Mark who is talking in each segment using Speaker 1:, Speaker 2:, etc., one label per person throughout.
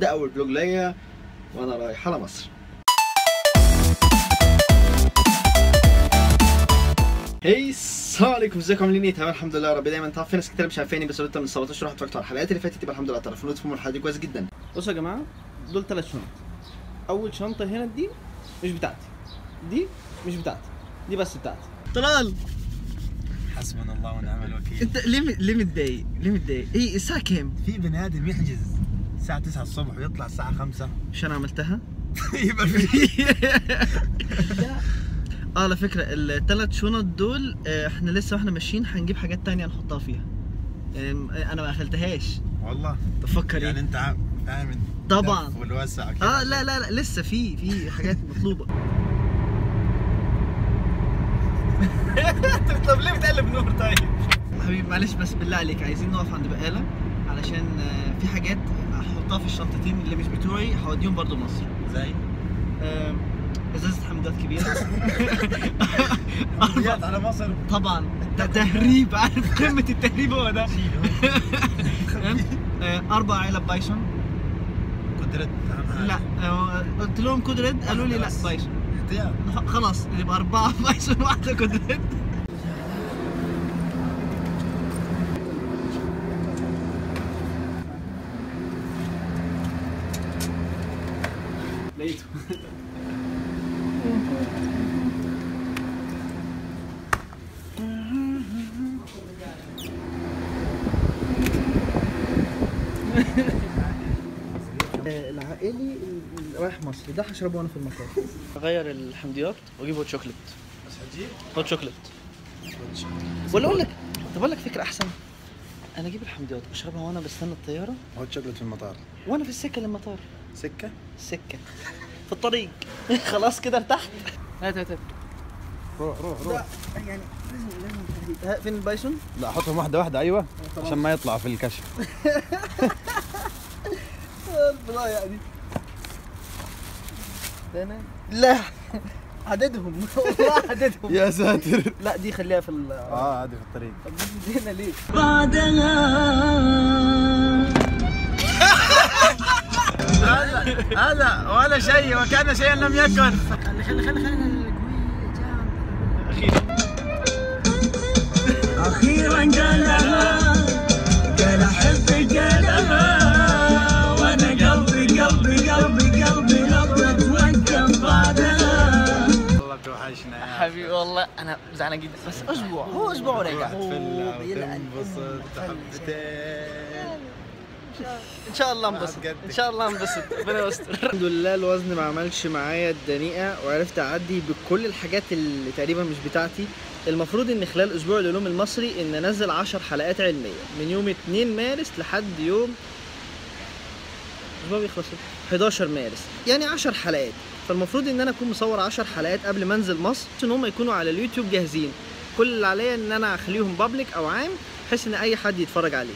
Speaker 1: ده أول فلوج ليا وأنا رايح على مصر. هي السلام عليكم. إزيكم؟ عاملين إيه؟ تمام الحمد لله. يا رب دايما. تعرف في ناس كتير مش عارفيني بس لو انت من 17 رحت اتفرجت على الحلقات اللي فاتت يبقى الحمد لله تعرفوا تفهموا الحلقة دي كويس جدا.
Speaker 2: بصوا يا جماعة دول ثلاث شنط. أول شنطة هنا دي مش بتاعتي. دي مش بتاعتي. دي بس بتاعتي.
Speaker 1: طلال!
Speaker 3: حسبنا الله ونعم الوكيل.
Speaker 1: أنت ليه ليه متضايق؟ ليه متضايق؟ إيه الساعة كام؟
Speaker 3: في بني آدم يحجز. الساعة 9 الصبح ويطلع الساعة 5
Speaker 1: مش أنا عملتها؟
Speaker 3: يبقى في
Speaker 1: آه على فكرة الثلاث شنط دول آه، إحنا لسه وإحنا ماشيين هنجيب حاجات تانية نحطها فيها. يعني أنا ما أكلتهاش.
Speaker 3: والله.
Speaker 1: بفكر
Speaker 3: يعني
Speaker 1: إيه
Speaker 3: أنت عا- فاهم
Speaker 1: طبعاً.
Speaker 3: والوسع كده.
Speaker 1: آه لا لا لا لسه في في حاجات مطلوبة.
Speaker 2: طب ليه بتقلب نور طيب؟
Speaker 1: حبيبي معلش بس بالله عليك عايزين نقف عند بقالة علشان آه، في حاجات هحطها في الشنطتين اللي مش بتوعي هوديهم برضو مصر.
Speaker 3: زي؟
Speaker 1: إزازة حمضات كبيرة.
Speaker 3: حمضيات على مصر.
Speaker 1: طبعا. ده تهريب عارف؟ قمة التهريب هو ده؟ آه، أربع علب بايسون
Speaker 3: حاجة.
Speaker 1: لا آه، قلت لهم كودريد قالوا لي لا. بايسون خلاص يبقى أربعة بايسون واحدة كودريد
Speaker 2: لقيته.
Speaker 1: العائلي اللي رايح مصر ده هشربه وأنا في المطار. اغير الحمضيات وأجيب hot chocolate
Speaker 3: بس هتجيب؟
Speaker 1: hot chocolate ولا أقول لك طب أقول لك فكرة أحسن. أنا أجيب الحمضيات اشربها وأنا بستنى الطيارة.
Speaker 3: hot chocolate في المطار.
Speaker 1: وأنا في السكة للمطار.
Speaker 3: سكة؟
Speaker 1: السكه في الطريق. خلاص كده ارتحت. هات هات هات.
Speaker 3: روح روح روح.
Speaker 1: يعني لازم لازم فين البايسون؟
Speaker 3: لا حطهم واحدة واحدة أيوه عشان ما يطلع في الكشف.
Speaker 1: دي ده أنا لا. عددهم. والله عددهم.
Speaker 3: يا ساتر.
Speaker 1: لا دي خليها في ال
Speaker 3: آه هذه في الطريق.
Speaker 1: طب دي هنا ليه؟
Speaker 3: هذا ولا شيء وكأن شيئا لم يكن.
Speaker 1: خلي خلي خلي خلي
Speaker 4: أخيرا قالها قال احبك قالها وأنا قلبي قلبي قلبي قلبي نبض توقف بعدها
Speaker 3: والله توحشنا يا
Speaker 1: حبيبي والله أنا زعلان جدا بس أسبوع هو أسبوع ورجع
Speaker 3: وتنبسط حبتين.
Speaker 1: إن شاء الله انبسط. إن شاء الله انبسط. ربنا يستر. الحمد لله الوزن ما عملش معايا الدنيئة وعرفت أعدي بكل الحاجات اللي تقريبا مش بتاعتي. المفروض إن خلال أسبوع العلوم المصري إن أنزل 10 حلقات علمية. من يوم 2 مارس لحد يوم الأسبوع بيخلص. إيه؟ 11 مارس. يعني 10 حلقات. فالمفروض إن أنا أكون مصور 10 حلقات قبل ما أنزل مصر إن هم يكونوا على اليوتيوب جاهزين. كل اللي عليا إن أنا أخليهم بابليك أو عام بحيث إن أي حد يتفرج عليه.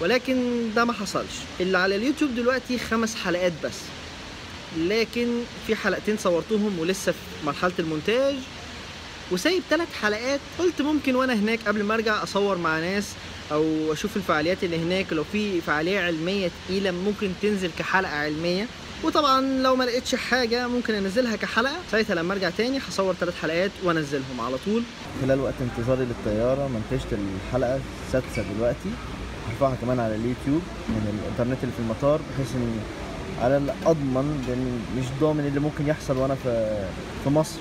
Speaker 1: ولكن ده ما حصلش. اللي على اليوتيوب دلوقتي خمس حلقات بس. لكن في حلقتين صورتهم ولسه في مرحلة المونتاج. وسايب ثلاث حلقات. قلت ممكن وأنا هناك قبل ما أرجع أصور مع ناس أو أشوف الفعاليات اللي هناك. لو في فعالية علمية تقيلة ممكن تنزل كحلقة علمية. وطبعا لو ما لقيتش حاجة ممكن أنزلها كحلقة. ساعتها لما أرجع تاني هصور ثلاث حلقات وأنزلهم على طول.
Speaker 5: خلال وقت انتظاري للطيارة منتجت الحلقة السادسة دلوقتي. هرفعها كمان على اليوتيوب من الإنترنت اللي في المطار بحيث إن على الأقل أضمن لأن مش ضامن اللي ممكن يحصل وأنا في في مصر.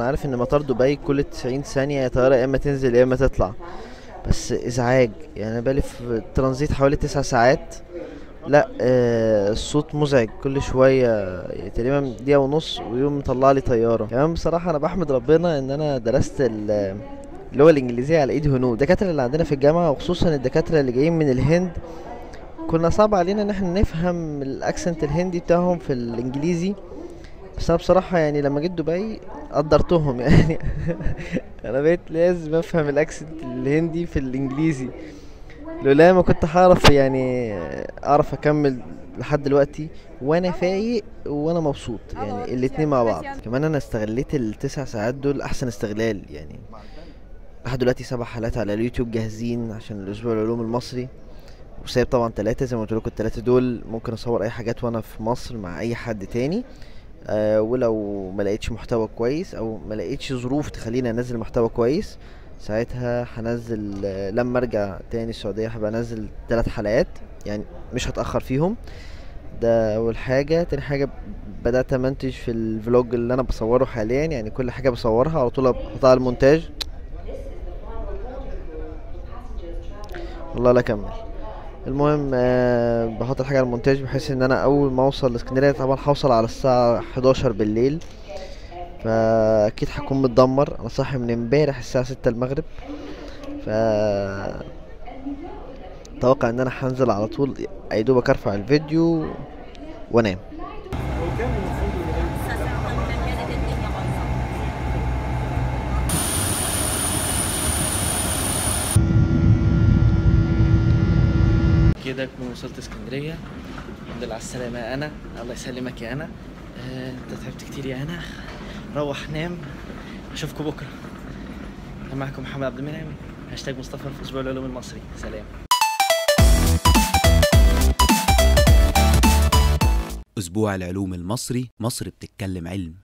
Speaker 5: أنا عارف ان مطار دبي كل 90 ثانية يا طيارة يا اما تنزل يا اما تطلع. بس ازعاج. يعني أنا بالي في ترانزيت حوالي 9 ساعات. لا آه الصوت مزعج. كل شوية يعني تقريبا دقيقة ونص ويوم مطلع لي طيارة. كمان بصراحة أنا بحمد ربنا إن أنا درست ال- اللغة الإنجليزية على إيد هنود. الدكاترة اللي عندنا في الجامعة وخصوصا الدكاترة اللي جايين من الهند كنا صعب علينا إن إحنا نفهم الأكسنت الهندي بتاعهم في الإنجليزي. بس أنا بصراحة يعني لما جيت دبي قدرتهم يعني. أنا بقيت لازم أفهم الأكسنت الهندي في الإنجليزي. لولا ما كنت هعرف يعني أعرف أكمل لحد دلوقتي وأنا فايق وأنا مبسوط يعني الاتنين مع بعض. كمان أنا استغليت التسع ساعات دول أحسن استغلال يعني. لحد دلوقتي سبع حلقات على اليوتيوب جاهزين عشان الأسبوع العلوم المصري. وسايب طبعا تلاتة زي ما قلت لكم التلاتة دول ممكن أصور أي حاجات وأنا في مصر مع أي حد تاني. آه ولو ما لقيتش محتوى كويس أو ما لقيتش ظروف تخليني أنزل محتوى كويس ساعتها هنزل آه، لما أرجع تاني السعودية هبقى أنزل ثلاث حلقات يعني مش هتأخر فيهم. ده أول حاجة. تاني حاجة بدأت أمنتج في الفلوج اللي أنا بصوره حاليا يعني كل حاجة بصورها على طول بحطها على المونتاج. والله لا أكمل. المهم آه بحط الحاجة على المونتاج بحيث إن أنا أول ما أوصل لاسكندرية طبعا هوصل على الساعة 11 بالليل. فأكيد هكون متدمر. أنا صاحي من امبارح الساعة 6 المغرب. ف أتوقع إن أنا هنزل على طول. يا دوبك أرفع الفيديو وأنام.
Speaker 1: كده اكون وصلت اسكندرية. الحمد لله على السلامة. يا أنا الله يسلمك يا أنا. آه، أنت تعبت كتير يا أنا. روح نام. أشوفكم بكرة. كان معكم محمد عبد المنعم. هاشتاج مصطفى في أسبوع العلوم المصري. سلام.
Speaker 6: أسبوع العلوم المصري مصر بتتكلم علم.